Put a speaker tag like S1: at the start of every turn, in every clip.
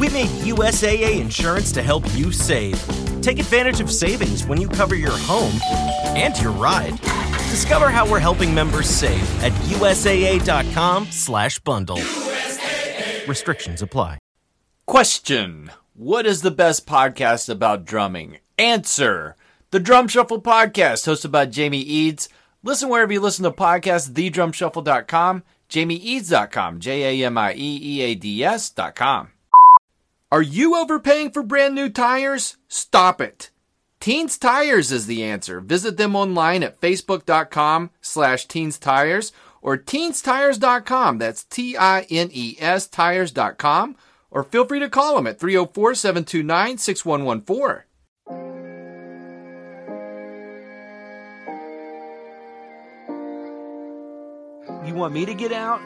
S1: We made USAA insurance to help you save. Take advantage of savings when you cover your home and your ride. Discover how we're helping members save at USAA.com/bundle. USAA. Restrictions apply.
S2: Question: What is the best podcast about drumming? Answer: The Drum Shuffle podcast, hosted by Jamie Eads. Listen wherever you listen to podcasts. TheDrumShuffle.com, JamieEads.com, J A M I E E A D S.com. Are you overpaying for brand new tires? Stop it. Teens Tires is the answer. Visit them online at facebook.com slash teens tires or teenstires.com. That's T-I-N-E-S tires.com or feel free to call them at 304-729-6114. You want me to get out?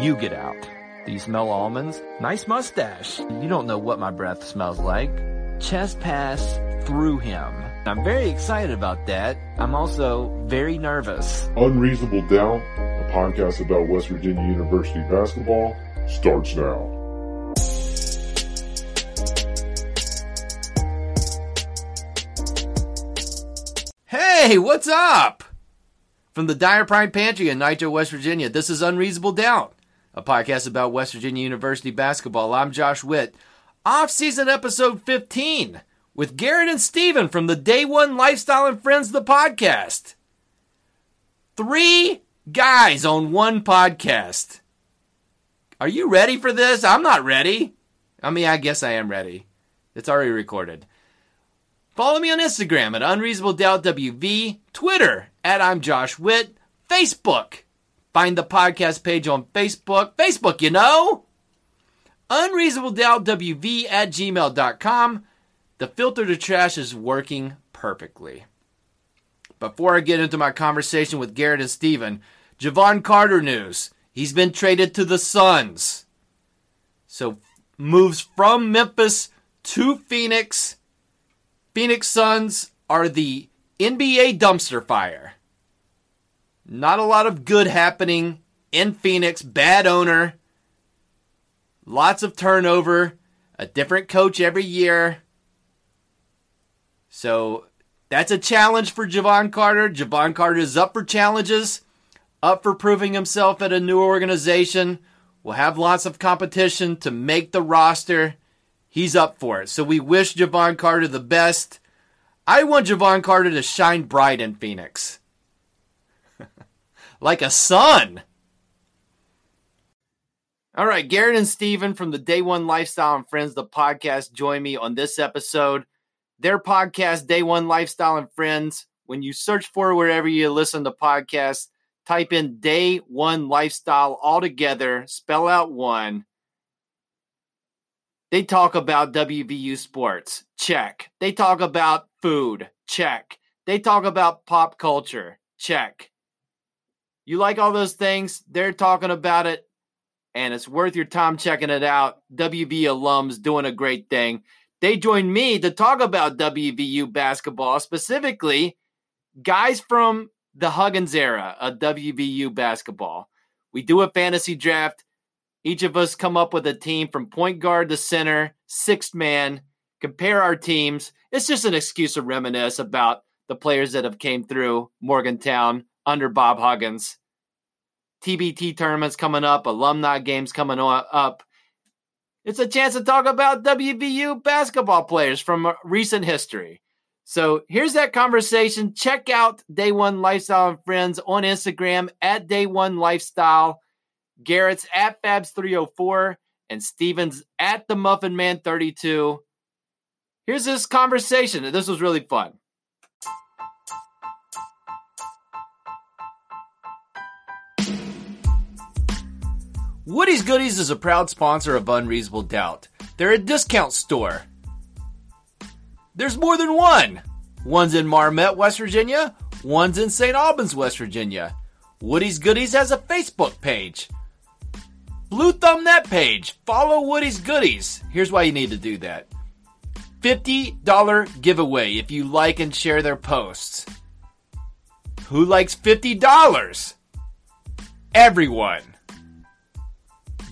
S2: You get out. Do you smell almonds? Nice mustache. You don't know what my breath smells like. Chest pass through him. I'm very excited about that. I'm also very nervous.
S3: Unreasonable Doubt, a podcast about West Virginia University basketball, starts now.
S2: Hey, what's up? From the Dyer Prime Pantry in Nitro, West Virginia, this is Unreasonable Doubt a podcast about West Virginia University basketball. I'm Josh Witt. Off season episode 15 with Garrett and Steven from the Day One Lifestyle and Friends the podcast. Three guys on one podcast. Are you ready for this? I'm not ready. I mean, I guess I am ready. It's already recorded. Follow me on Instagram at Unreasonable Doubt WV, Twitter at I'm Josh Witt, Facebook Find the podcast page on Facebook. Facebook, you know? Unreasonable Doubt WV at gmail.com. The filter to trash is working perfectly. Before I get into my conversation with Garrett and Steven, Jevon Carter news. He's been traded to the Suns. So moves from Memphis to Phoenix. Phoenix Suns are the NBA dumpster fire. Not a lot of good happening in Phoenix. Bad owner. Lots of turnover. A different coach every year. So that's a challenge for Jevon Carter. Jevon Carter is up for challenges, up for proving himself at a new organization. Will have lots of competition to make the roster. He's up for it. So we wish Jevon Carter the best. I want Jevon Carter to shine bright in Phoenix like a son. All right, Garrett and Steven from the Day One Lifestyle and Friends, the podcast, join me on this episode. Their podcast, Day One Lifestyle and Friends. When you search for wherever you listen to podcasts, type in Day One Lifestyle all together, spell out one. They talk about WVU sports, check. They talk about food, check. They talk about pop culture, check. You like all those things? They're talking about it, and it's worth your time checking it out. WV alums doing a great thing. They joined me to talk about WVU basketball, specifically guys from the Huggins era of WVU basketball. We do a fantasy draft. Each of us come up with a team from point guard to center, sixth man, compare our teams. It's just an excuse to reminisce about the players that have came through Morgantown under Bob Huggins. TBT tournaments coming up, alumni games coming up. It's a chance to talk about WVU basketball players from uh, recent history. So here's that conversation. Check out Day One Lifestyle and Friends on Instagram at Day One Lifestyle. Garrett's at Fabs304 and Stevens at the Muffin Man 32. Here's this conversation. This was really fun. Woody's Goodies is a proud sponsor of Unreasonable Doubt. They're a discount store. There's more than one. One's in Marmet, West Virginia. One's in St. Albans, West Virginia. Woody's Goodies has a Facebook page. Blue thumb that page. Follow Woody's Goodies. Here's why you need to do that. $50 giveaway if you like and share their posts. Who likes $50? Everyone.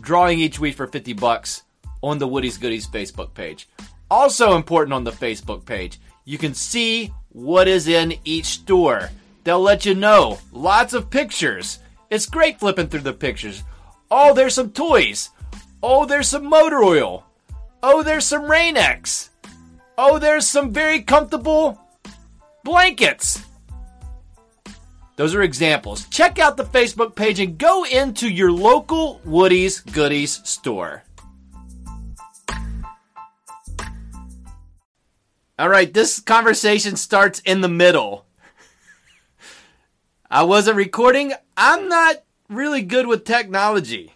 S2: Drawing each week for 50 bucks on the Woody's Goodies Facebook page. Also important on the Facebook page, you can see what is in each store. They'll let you know. Lots of pictures. It's great flipping through the pictures. Oh, there's some toys. Oh, there's some motor oil. Oh, there's some Rain-X. Oh, there's some very comfortable blankets. Those are examples. Check out the Facebook page and go into your local Woody's Goodies store. All right, this conversation starts in the middle. I wasn't recording. I'm not really good with technology.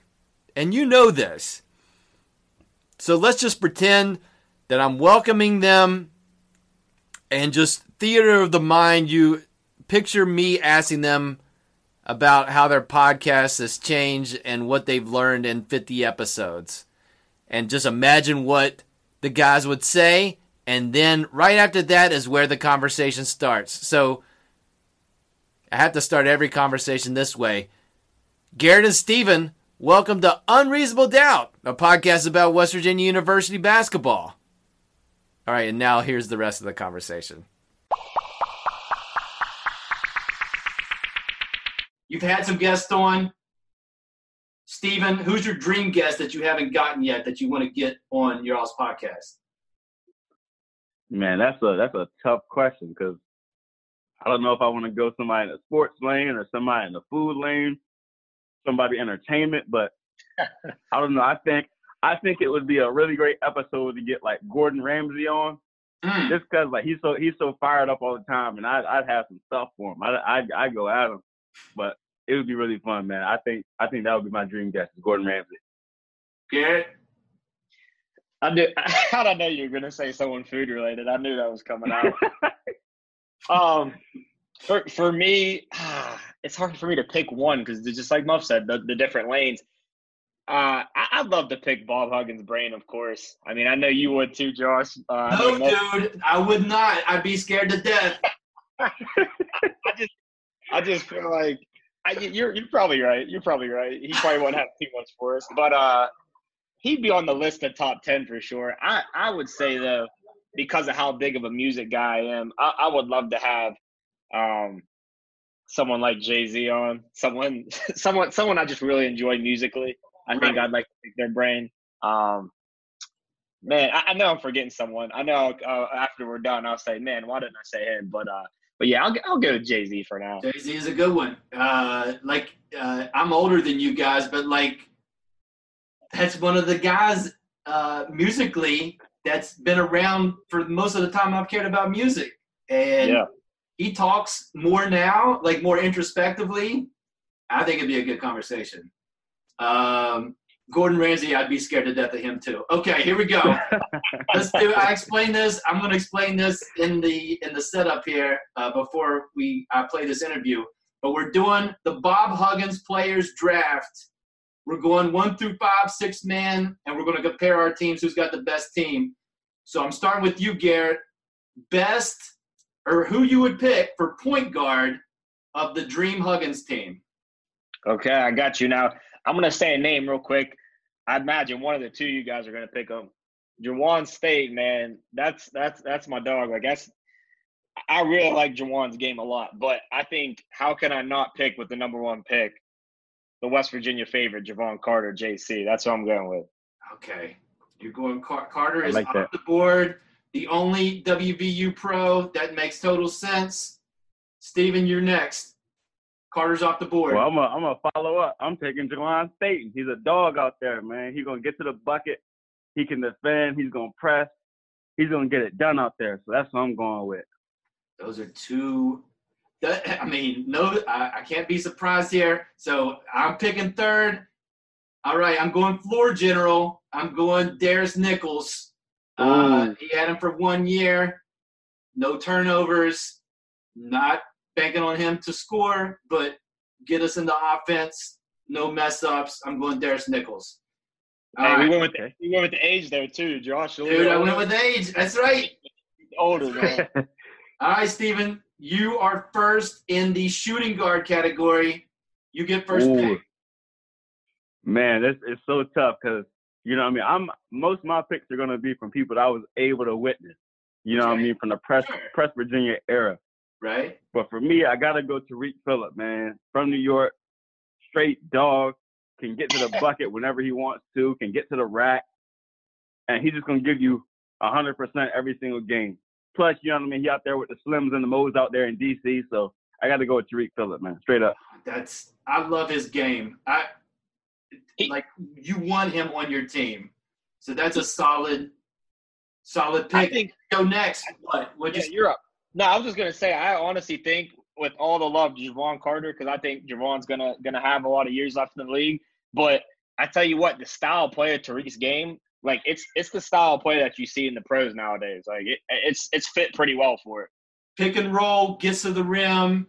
S2: And you know this. So let's just pretend that I'm welcoming them and just theater of the mind. You picture me asking them about how their podcast has changed and what they've learned in 50 episodes. And just imagine what the guys would say. And then right after that is where the conversation starts. So I have to start every conversation this way. Garrett and Steven, welcome to Unreasonable Doubt, a podcast about West Virginia University basketball. All right, and now here's the rest of the conversation. You've had some guests on. Steven, who's your dream guest that you haven't gotten yet that you want to get on your all's podcast?
S4: Man, that's a that's a tough question because I don't know if I want to go somebody in the sports lane or somebody in the food lane, somebody entertainment, but I don't know. I think I think it would be a really great episode to get like Gordon Ramsay on, mm. just because like he's so he's so fired up all the time, and I'd I'd have some stuff for him. I I I go at him, but it would be really fun, man. I think I think that would be my dream guest, Gordon Ramsay.
S2: Garrett.
S5: I knew. How'd I know you were gonna say someone food related? I knew that was coming out. um, for for me, it's hard for me to pick one because just like Muff said, the, the different lanes. Uh, I, would love to pick Bob Huggins' brain, of course. I mean, I know you would too, Josh.
S2: Uh, no, dude, I would not. I'd be scared to death.
S5: I just, I just feel like I, you're you're probably right. You're probably right. He probably won't have too much for us, but uh, he'd be on the list of top ten for sure. I I would say though, because of how big of a music guy I am, I, I would love to have um someone like Jay Z on, someone someone someone I just really enjoy musically. I think I'd like to pick their brain. Um, man, I, I, know I'm forgetting someone. I know uh, after we're done, I'll say, man, why didn't I say him? But uh, but yeah, I'll I'll go Jay Z for now.
S2: Jay Z is a good one. Uh, like uh, I'm older than you guys, but like that's one of the guys uh, musically that's been around for most of the time I've cared about music, and yeah. he talks more now, like more introspectively. I think it'd be a good conversation. Um, Gordon Ramsay, I'd be scared to death of him too. Okay, here we go. Let's do. I explain this. I'm going to explain this in the in the setup here uh, before we uh, play this interview. But we're doing the Bob Huggins Players Draft. We're going one through five, six man, and we're going to compare our teams. Who's got the best team? So I'm starting with you, Garrett. Best or who you would pick for point guard of the Dream Huggins team?
S5: Okay, I got you now. I'm gonna say a name real quick. I imagine one of the two you guys are gonna pick him. Juwan Staten, man, that's that's that's my dog. Like that's I really like Juwan's game a lot, but I think how can I not pick with the number one pick, the West Virginia favorite, Jevon Carter, JC. That's what I'm going with.
S2: Okay, you're going Car- Carter is like off the board. The only WVU pro that makes total sense. Steven, you're next. Carter's off the board.
S4: Well, I'm gonna I'm gonna follow up. I'm taking Juwan Staten. He's a dog out there, man. He's gonna get to the bucket. He can defend. He's gonna press. He's gonna get it done out there. So that's what I'm going with.
S2: Those are two. I mean, no, I, I can't be surprised here. So I'm picking third. All right, I'm going floor general. I'm going Darris Nichols. Uh, he had him for one year. no turnovers, not banking on him to score, but get us into offense, no mess ups. I'm going Darius Nichols.
S5: All hey, right. we went with the, we went with the age there too, Josh.
S2: Dude, I went with age. That's right.
S5: Older man.
S2: All right, Steven, you are first in the shooting guard category. You get first Ooh. pick.
S4: Man, it's it's so tough because you know, what I mean, I'm most of my picks are gonna be from people that I was able to witness. You know, okay. what I mean, from the press sure. press Virginia era.
S2: Right.
S4: But for me, I gotta go to Reek Phillip, man, from New York, straight dog, can get to the bucket whenever he wants to, can get to the rack, and he's just gonna give you hundred percent every single game. Plus, you know what I mean, he out there with the Slims and the Moes out there in DC, so I got to go with Tarik Phillip, man, straight up.
S2: That's I love his game. I like you want him on your team, so that's a solid, solid pick. I think go next. What? What?
S5: Yeah, you're up. No, I was just gonna say I honestly think with all the love Jevon Carter because I think Jevon's gonna gonna have a lot of years left in the league. But I tell you what, the style play of Tarik's game, like it's it's the style play that you see in the pros nowadays. Like it, it's it's fit pretty well for it.
S2: Pick and roll, gets to the rim,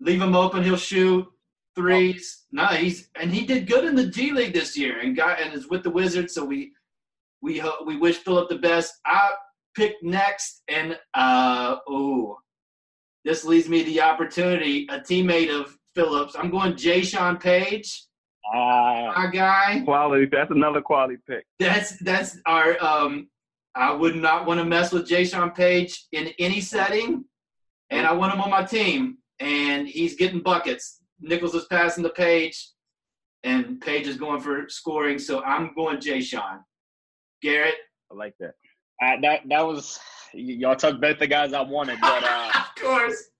S2: leave him open, he'll shoot threes. No, he's and he did good in the G League this year and got and is with the Wizards. So we we we wish Phillip the best. I pick next and uh oh, this leaves me the opportunity. A teammate of Phillips. I'm going Jaysean Paige.
S4: Uh,
S2: our guy.
S4: Quality. That's another quality pick.
S2: That's that's our. Um, I would not want to mess with Jaysean Paige in any setting, and I want him on my team. And he's getting buckets. Nichols is passing the Paige, and Paige is going for scoring. So I'm going Jaysean. Garrett.
S4: I like that.
S5: Uh, that that was y'all took both the guys I wanted, but uh,
S2: of course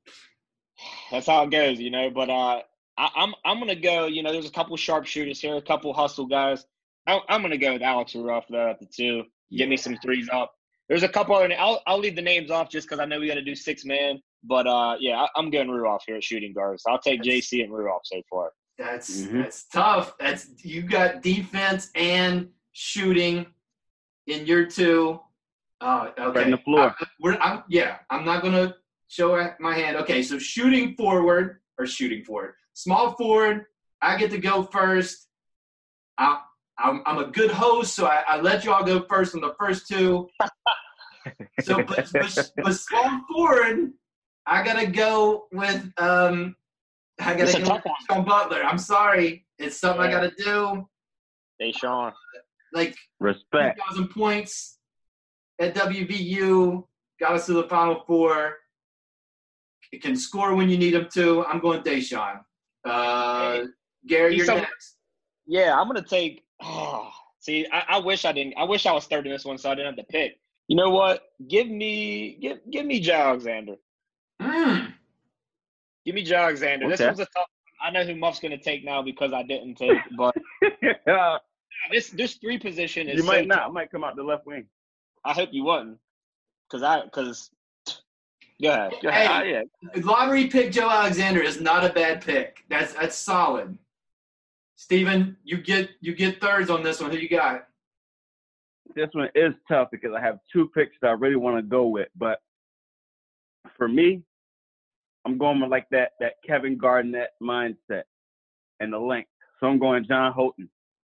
S5: that's how it goes, you know. But uh, I, am I'm, I'm gonna go. You know, there's a couple sharpshooters here, a couple hustle guys. I, am gonna go with Alex Ruoff though at the two. Give me some threes up. There's a couple other. I'll I'll leave the names off just because I know we got to do six man. But uh, yeah, I, am going Ruoff here at shooting guards. I'll take that's, JC and Ruoff so far.
S2: That's mm-hmm. that's tough. That's you got defense and shooting in your two. Uh, okay.
S4: Right in the floor.
S2: I, I'm, yeah, I'm not gonna show my hand. Okay, so shooting forward or shooting forward, small forward. I get to go first. I, I'm, I'm a good host, so I, I let y'all go first on the first two. so, but, but, but small forward, I gotta go with um, I gotta go with Sean Butler. I'm sorry, it's something yeah. I gotta do.
S5: Hey, Sean.
S2: Like
S4: respect.
S2: Thousand points at WVU got us to the Final Four. It can score when you need him to. I'm going Da'Sean. Uh, hey, Gary, you're next.
S5: Yeah, I'm gonna take. Oh, see, I, I wish I didn't. I wish I was third in this one, so I didn't have to pick. You know what? Give me, give, give me Joe Alexander.
S2: Mm.
S5: Give me Joe Alexander. Okay. This was a tough. One. I know who Muff's going to take now because I didn't take, but yeah. this this three position is.
S4: You might
S5: so
S4: not.
S5: Tough.
S4: I might come out the left wing.
S5: I hope you wouldn't, because I because. Yeah, hey, uh, yeah.
S2: Lottery pick Joe Alexander is not a bad pick. That's that's solid. Steven, you get you get thirds on this one. Who you got?
S4: This one is tough because I have two picks that I really want to go with, but for me, I'm going with like that that Kevin Garnett mindset and the length. So I'm going John Holton.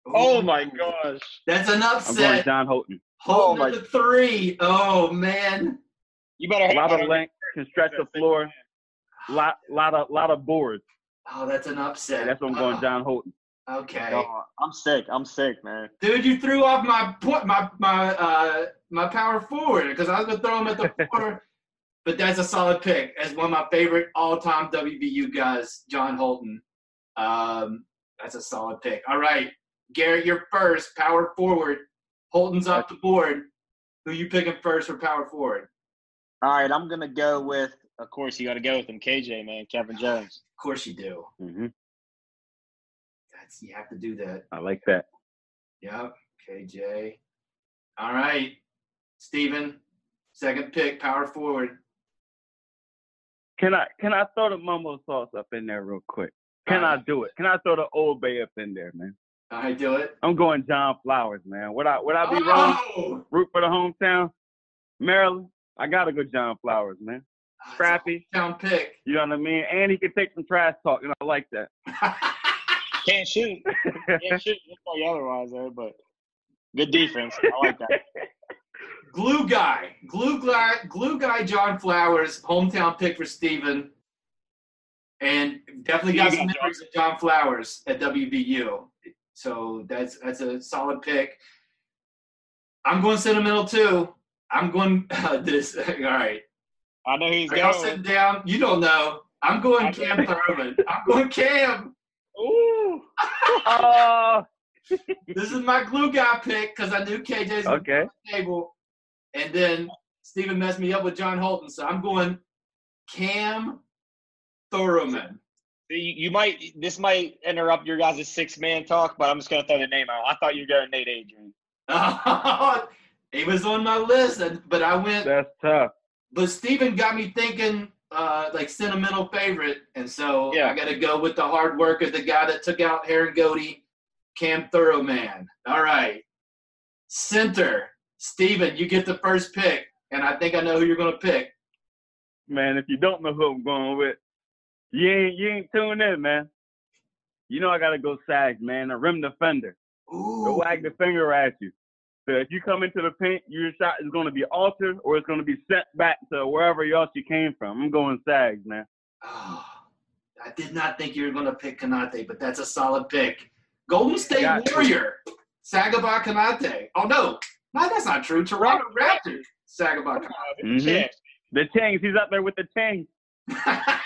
S5: Oh my gosh.
S2: That's an upset.
S4: I'm going John Holton.
S2: Holton oh my. three. Oh man.
S5: You better
S4: a lot of length, can stretch the floor. Lot lot of lot of boards.
S2: Oh, that's an upset.
S4: that's what I'm going
S2: oh.
S4: John Holton.
S2: Okay.
S5: Oh, I'm sick. I'm sick, man.
S2: Dude, you threw off my my my uh my power forward because I was gonna throw him at the four but that's a solid pick as one of my favorite all-time WVU guys, John Holton. Um, that's a solid pick. All right, Garrett, you're first. Power forward. Holton's off the board. Who you picking first for power forward?
S5: All right, I'm gonna go with. Of course, you got to go with him, KJ man, Kevin Jones.
S2: Of course you do.
S4: Mm-hmm.
S2: That's you have to do that.
S4: I like that.
S2: Yep, KJ. All right, Steven, second pick, power forward.
S4: Can I can I throw the mumbo sauce up in there real quick? Can right. I do it? Can I throw the Old Bay up in there, man?
S2: I do it.
S4: I'm going John Flowers, man. Would I would I be oh! wrong? Root for the hometown, Maryland. I gotta go John Flowers, man. Ah, Scrappy.
S2: Town pick.
S4: You know what I mean? And he can take some trash talk, and I like that.
S5: Can't shoot. Can't shoot. Just like otherwise, though. But good defense. I like that.
S2: Glue guy, glue guy, glue guy. John Flowers, hometown pick for Steven. and definitely got some memories of John Flowers at WVU. So that's that's a solid pick. I'm going sentimental too. I'm going uh, this. All right.
S5: I know he's
S2: Are y'all
S5: going.
S2: sitting down? You don't know. I'm going Cam Thoroughman. I'm going Cam.
S5: Ooh.
S4: Oh,
S2: This is my glue guy pick because I knew KJ's on
S4: okay.
S2: the table, and then Steven messed me up with John Holton. So I'm going Cam Thoroughman.
S5: You, you might. This might interrupt your guys' six man talk, but I'm just gonna throw the name out. I thought you were going Nate Adrian.
S2: he was on my list, but I went.
S4: That's tough.
S2: But Steven got me thinking uh, like sentimental favorite, and so
S5: Yeah.
S2: I got to go with the hard work of the guy that took out Aaron Goody, Cam Thoroughman. All right, center Steven, you get the first pick, and I think I know who you're going to pick.
S4: Man, if you don't know who I'm going with, you ain't you ain't tuned in, man. You know I gotta go sag, man. A rim defender.
S2: Ooh,
S4: Go wag the finger at you. So if you come into the paint, your shot is gonna be altered or it's gonna be sent back to wherever you else you came from. I'm going Sags, man.
S2: Oh, I did not think you were going to pick Konate, but that's a solid pick. Golden State
S4: Got to.
S2: Warrior, Sagaba Konate. Oh no, no, that's not true. Toronto Raptors, Sagaba
S4: Mhm.
S5: Champ-
S4: The Changs, he's up there with the Changs.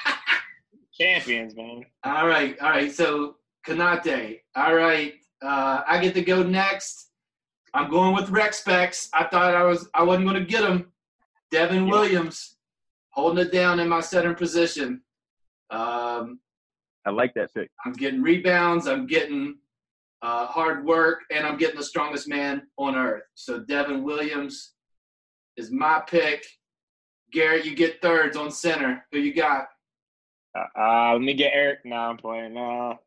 S2: Konate.
S5: champions, man.
S2: all right, all right. So Konate. All right, uh, I get to go next. I'm going with Rex Specs. I thought I was I wasn't going to get him. Devin
S5: Yeah.
S2: Williams, holding it down in my center position. Um,
S4: I like that pick.
S2: I'm getting rebounds. I'm getting uh, hard work, and I'm getting the strongest man on earth. So Devin Williams is my pick. Garrett, you get thirds on center. Who you got?
S5: Uh, uh, let me get Eric. No, I'm playing. No,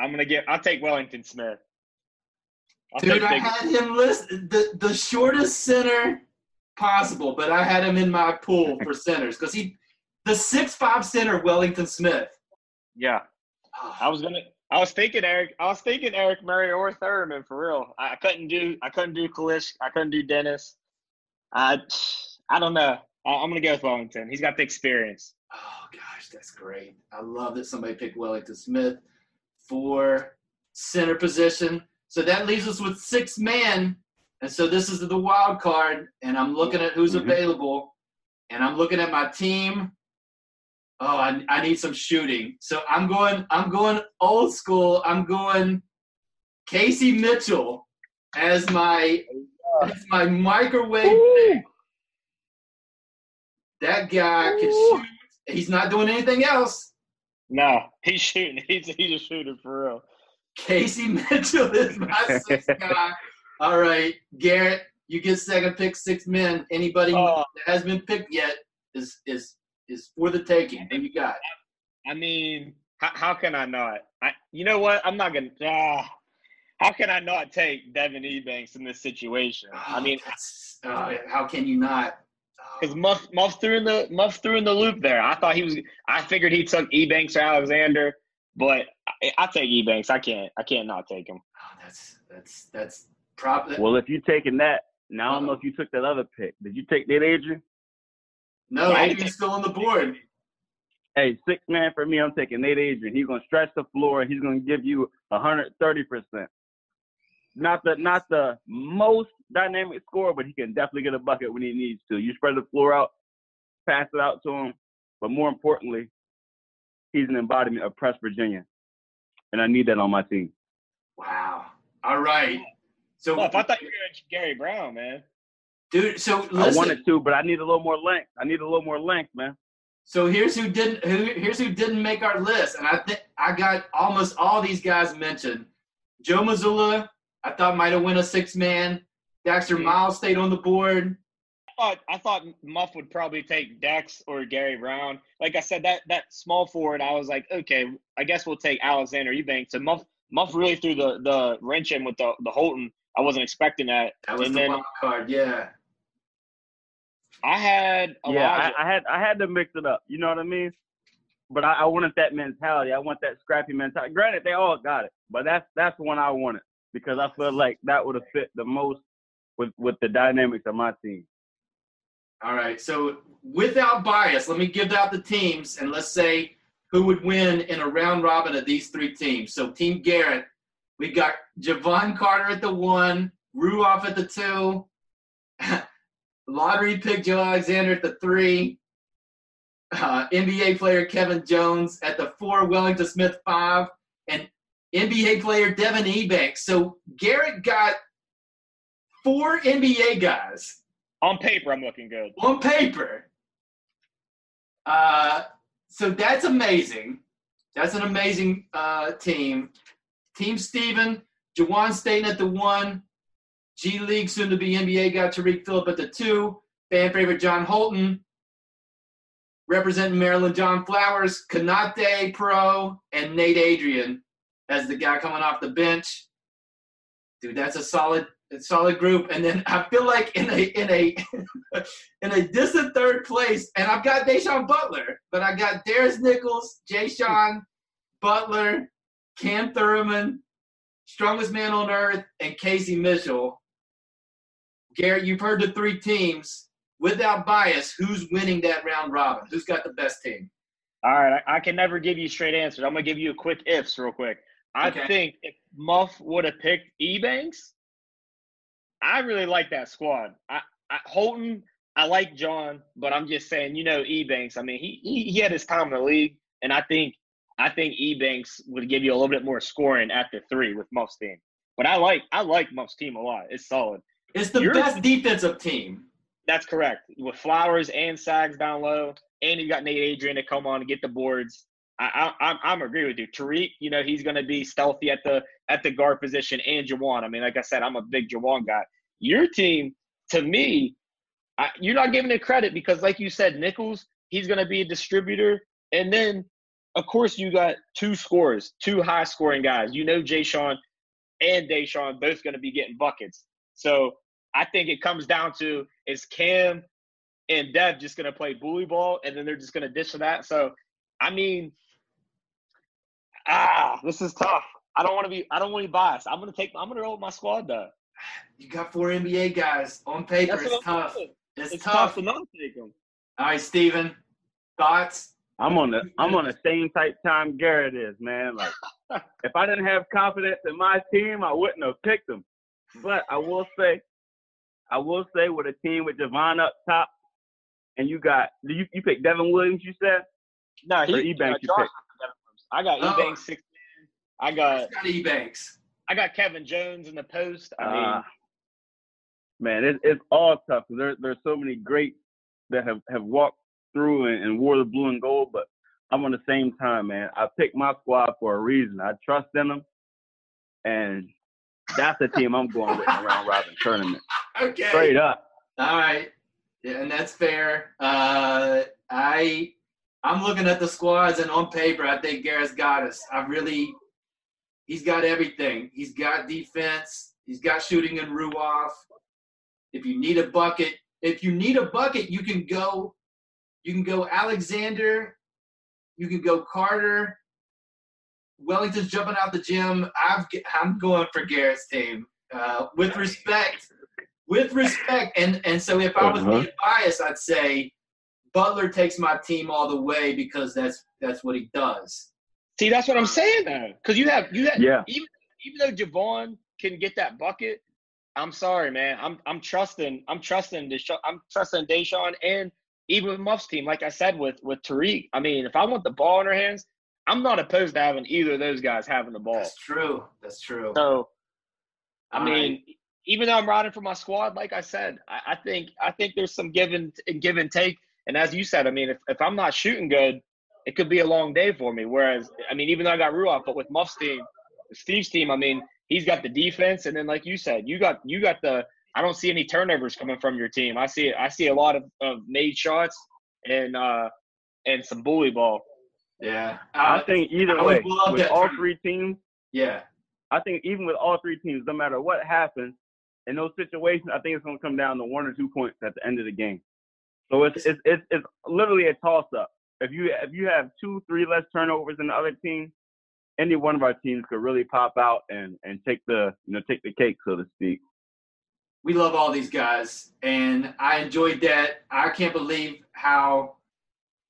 S5: I'm gonna get. I'll take Wellington Smith. I'll
S2: Dude,
S5: take
S2: I had him list the the shortest center possible, but I had him in my pool for centers because he the six five center Wellington Smith.
S5: yeah, I was gonna. I was thinking Eric. I was thinking Eric Murray or Thoroughman for real. I, I couldn't do. I couldn't do Kalish. I couldn't do Dennis. I. I don't know. I, I'm gonna go with Wellington. He's got the experience.
S2: Oh gosh, that's great. I love that somebody picked Wellington Smith for center position. So that leaves us with six men. And so this is the wild card. And I'm looking at who's
S4: Mhm.
S2: available. And I'm looking at my team. Oh, I, I need some shooting. So I'm going, I'm going old school. I'm going Casey Mitchell as my as my microwave. That guy can shoot. He's not doing anything else.
S5: No, he's shooting. He's he's a shooter for real.
S2: Casey Mitchell is my sixth guy. All right, Garrett, you get second pick, six men. Anybody
S5: Oh.
S2: that has been picked yet is is is for the taking. Who you got?
S5: I mean, how, how can I not? I, you know what? I'm not gonna. Ah, how can I not take Devin Ebanks in this situation? I mean,
S2: uh, how can you not?
S5: Because Muff Muff threw in the Muff threw in the loop there. I thought he was. I figured he took Ebanks or Alexander, but I, I take Ebanks. I can't. I can't not take him.
S2: Oh, that's that's that's probably
S4: Well, if you're taking that, now I don't know if you took that other pick. Did you take that, Adrian?
S2: no.
S5: I
S2: Adrian's still on the board.
S4: Hey, six man for me, I'm taking Nate Adrian. He's gonna stretch the floor and he's gonna give you hundred thirty percent. Not the not the most dynamic scorer, but he can definitely get a bucket when he needs to. You spread the floor out, pass it out to him, but more importantly, he's an embodiment of Press Virginia, and I need that on my team.
S2: Wow. All right. So,
S5: Muff, I thought you were going Gary Browne, man.
S2: dude. So
S4: I wanted to, but I need a little more length. I need a little more length, man.
S2: So here's who didn't who here's who didn't make our list, and I think I got almost all these guys mentioned. Joe Mazzulla, I thought might have won a six man. Dexter
S5: Mhm.
S2: Miles stayed on the board.
S5: I thought I thought Muff would probably take Dex or Gary Browne. Like I said, that that small forward, I was like, okay, I guess we'll take Alexander Ebanks. And Muff Muff really threw the the wrench in with the the Holton. I wasn't expecting that.
S2: That was
S5: and
S2: the
S5: then
S2: wild card, yeah.
S5: I had Elijah.
S4: Yeah, I, I had I had to mix it up. You know what I mean? But I, I wanted that mentality. I want that scrappy mentality. Granted, they all got it, but that's that's the one I wanted because I feel like that would have fit the most with with the dynamics of my team.
S2: All right. So without bias, let me give out the teams and let's say who would win in a round robin of these three teams. So Team Garrett, we got Jevon Carter at the one, Ruoff at the two, lottery pick Joe Alexander at the three, uh, NBA player Kevin Jones at the four, Wellington Smith five, NBA player Devin Ebanks. So Garrett got four NBA guys
S5: On paper, I'm looking good.
S2: on paper. Uh, so that's amazing. That's an amazing uh, team. Team Steven, Juwan Staten at the one, G League soon to be NBA guy Tarik Phillip at the two, fan favorite John Holton, representing Maryland John Flowers, Konate Pro, and Nate Adrian as the guy coming off the bench. Dude, that's a solid solid group. And then I feel like in a in a in a distant third place, and I've got Da'Sean Butler, but I got Darius Nichols, Jaysean, Butler, Cam Thoroughman, strongest man on earth, and Casey Mitchell. Garrett, you've heard the three teams. Without bias, who's winning that round robin? Who's got the best team?
S5: All right, I, I can never give you straight answers. I'm gonna give you a quick ifs real quick. I
S2: Okay.
S5: think if Muff would have picked Ebanks, I really like that squad. I, I Holton, I like John, but I'm just saying, you know, Ebanks. I mean, he, he he had his time in the league, and I think I think Ebanks would give you a little bit more scoring at the three with Muff's team. But I like I like Muff's team a lot. It's solid.
S2: It's the
S5: You're-
S2: best defensive team.
S5: That's correct. With Flowers and Sags down low, and you got Nate Adrian to come on and get the boards. I, I, I'm, agree with you. Tarik, you know, he's going to be stealthy at the at the guard position, and Juwan. I mean, like I said, I'm a big Juwan guy. Your team, to me, I, you're not giving it credit because, like you said, Nichols, he's going to be a distributor, and then, of course, you got two scorers, two high scoring guys. You know, Jaysean and Da'Sean both going to be getting buckets. So I think it comes down to is Cam and Dev just going to play bully ball, and then they're just going to dish to that. So, I mean, ah, this is tough. I don't want to be. I don't want to be biased. I'm going to take. I'm going to roll with my squad though.
S2: You got four NBA guys on paper.
S5: That's
S2: It's
S5: what I'm
S2: tough.
S5: saying.
S2: It's,
S5: It's
S2: tough.
S5: tough to not take them.
S2: All right, Steven. Thoughts?
S4: I'm on the I'm on the same type time Garrett is, man. Like if I didn't have confidence in my team, I wouldn't have picked them. But I will say, I will say with a team with Jevon up top, and you got you you picked Devin Williams? You said
S5: No, he.
S4: Ebanks
S5: uh,
S4: you
S5: Josh-
S4: picked?
S5: I got
S2: Oh.
S5: Ebanks six. I got
S2: Scotty Ebanks.
S5: I got Kevin Jones in the post. I mean,
S4: Uh, man, it, it's all tough. There, there's so many greats that have, have walked through and, and wore the blue and gold, but I'm on the same time, man. I picked my squad for a reason. I trust in them, and that's the team I'm going with in the round robin tournament.
S2: Okay.
S4: Straight up.
S2: All right. Yeah, and that's fair. Uh, I I'm looking at the squads and on paper, I think Garrett's got us. I really he's got everything. He's got defense. He's got shooting and Ruoff. If you need a bucket, if you need a bucket, you can go you can go Alexander, you can go Carter. Wellington's jumping out the gym. I've, I'm going for Garrett's team. Uh, with respect, with respect, and and so if I was
S4: Uh-huh.
S2: being biased, I'd say Butler takes my team all the way because that's that's what he does.
S5: see, that's what I'm saying though, because you have you have
S4: Yeah.
S5: even even though Jevon can get that bucket, I'm sorry, man. I'm I'm trusting I'm trusting Desha- I'm trusting Da'Sean and even with Muff's team, like I said with with Tarik. I mean, if I want the ball in our hands, I'm not opposed to having either of those guys having the ball.
S2: That's true. That's true.
S5: So, I
S2: All
S5: mean,
S2: right.
S5: even though I'm riding for my squad, like I said, I, I think I think there's some give and give and take. And as you said, I mean, if, if I'm not shooting good, it could be a long day for me. Whereas, I mean, even though I got Ruoff, but with Muff's team, Steve's team, I mean, he's got the defense, and then like you said, you got you got the. I don't see any turnovers coming from your team. I see I see a lot of, of made shots and uh and some bully ball.
S2: yeah,
S4: I
S2: Uh,
S4: think either
S2: I
S4: way, with all
S2: tournament.
S4: three teams,
S2: yeah.
S4: I think even with all three teams, no matter what happens, in those situations, I think it's going to come down to one or two points at the end of the game. So it's it's it's, it's literally a toss up. If you if you have two three less turnovers than the other team, any one of our teams could really pop out and and take the you know take the cake so to speak.
S2: We love all these guys, and I enjoyed that. I can't believe how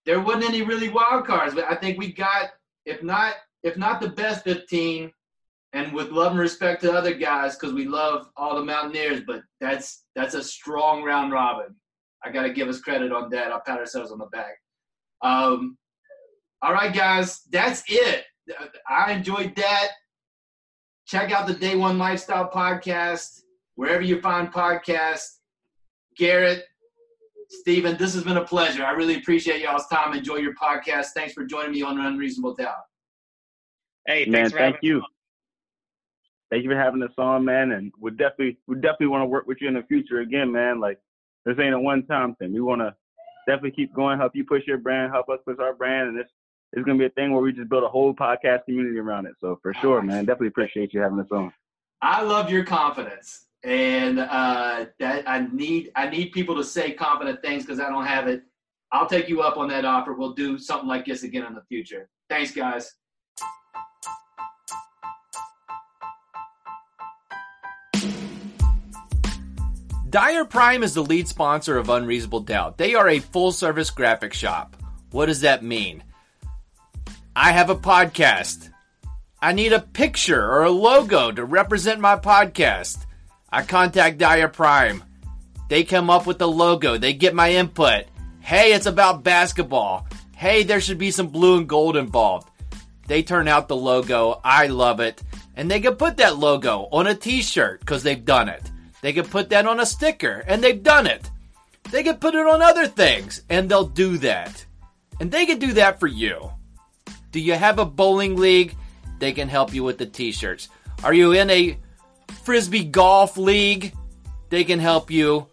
S2: there wasn't any really wild cards, but I think we got if not if not the best 15 and with love and respect to other guys because we love all the Mountaineers, but that's that's a strong round robin. I got to give us credit on that. I'll pat ourselves on the back. Um, all right, guys, that's it. I enjoyed that. Check out the Day One Lifestyle podcast wherever you find podcasts. Garrett, Stephen, this has been a pleasure. I really appreciate y'all's time. Enjoy your podcast. Thanks for joining me on Unreasonable Doubt.
S5: Hey,
S4: man, thank you. Thank you for having us on, man. And we definitely we definitely want to work with you in the future again, man. Like this ain't a one time thing. We want to definitely keep going, help you push your brand, help us push our brand, and this is gonna be a thing where we just build a whole podcast community around it. So for sure, man, definitely appreciate you having us on.
S2: I love your confidence, and uh, that I need I need people to say confident things because I don't have it. I'll take you up on that offer. We'll do something like this again in the future. Thanks, guys. Dyer Prime is the lead sponsor of Unreasonable Doubt. They are a full service graphic shop. What does that mean? I have a podcast. I need a picture or a logo to represent my podcast. I contact Dyer Prime. They come up with the logo. They get my input. Hey, it's about basketball. Hey, there should be some blue and gold involved. They turn out the logo. I love it. And they can put that logo on a t shirt because they've done it. They could put that on a sticker, and they've done it. They could put it on other things, and they'll do that. And they can do that for you. Do you have a bowling league? They can help you with the t shirts. Are you in a frisbee golf league? They can help you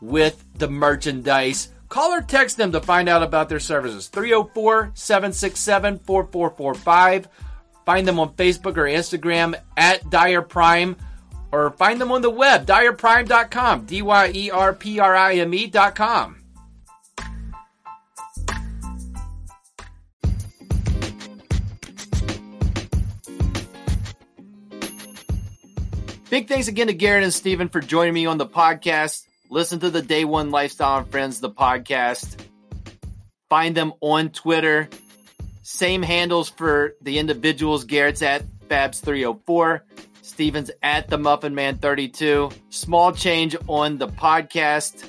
S2: with the merchandise. Call or text them to find out about their services. 304 767 4445. Find them on Facebook or Instagram at Dyer Prime or find them on the web, dyerprime.com, D Y E R P R I M E.com. Big thanks again to Garrett and Stephen for joining me on the podcast. Listen to the Day One Lifestyle and Friends, the podcast. Find them on Twitter. Same handles for the individuals. Garrett's at Fabs304. Stevens at the Muffin Man 32. Small change on the podcast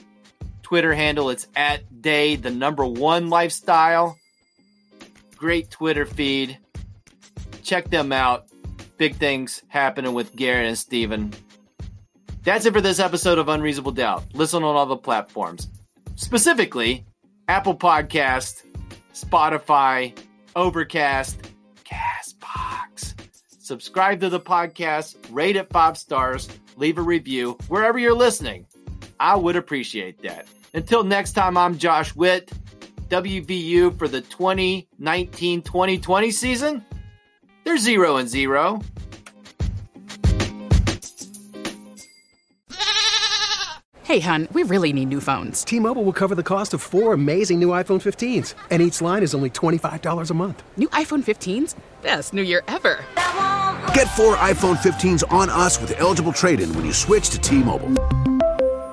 S2: Twitter handle. It's at day the number one lifestyle. Great Twitter feed. Check them out. Big things happening with Garrett and Steven. That's it for this episode of Unreasonable Doubt. Listen on all the platforms, specifically Apple Podcast, Spotify, Overcast. Subscribe to the podcast, rate it five stars, leave a review wherever you're listening. I would appreciate that. Until next time, I'm Josh Witt, WVU for the 2019 2020 season. They're zero and zero.
S6: Hey, hun, we really need new phones.
S7: T Mobile will cover the cost of four amazing new iPhone 15s, and each line is only $25 a month.
S6: New iPhone 15s? Best new year ever.
S8: Get four iPhone 15s on us with eligible trade in when you switch to T Mobile.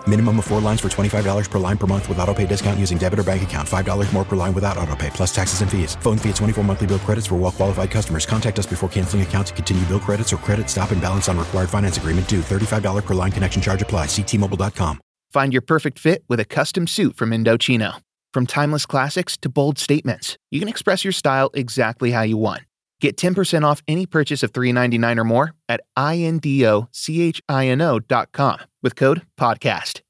S9: Minimum of four lines for $25 per line per month with auto pay discount using debit or bank account. $5 more per line without auto pay, plus taxes and fees. Phone fee at 24 monthly bill credits for well qualified customers. Contact us before canceling account to continue bill credits or credit stop and balance on required finance agreement due. $35 per line connection charge apply. Ctmobile.com.
S10: Find your perfect fit with a custom suit from Indochino. From timeless classics to bold statements, you can express your style exactly how you want. Get 10% off any purchase of 399 or more at INDOCHINO.com with code PODCAST.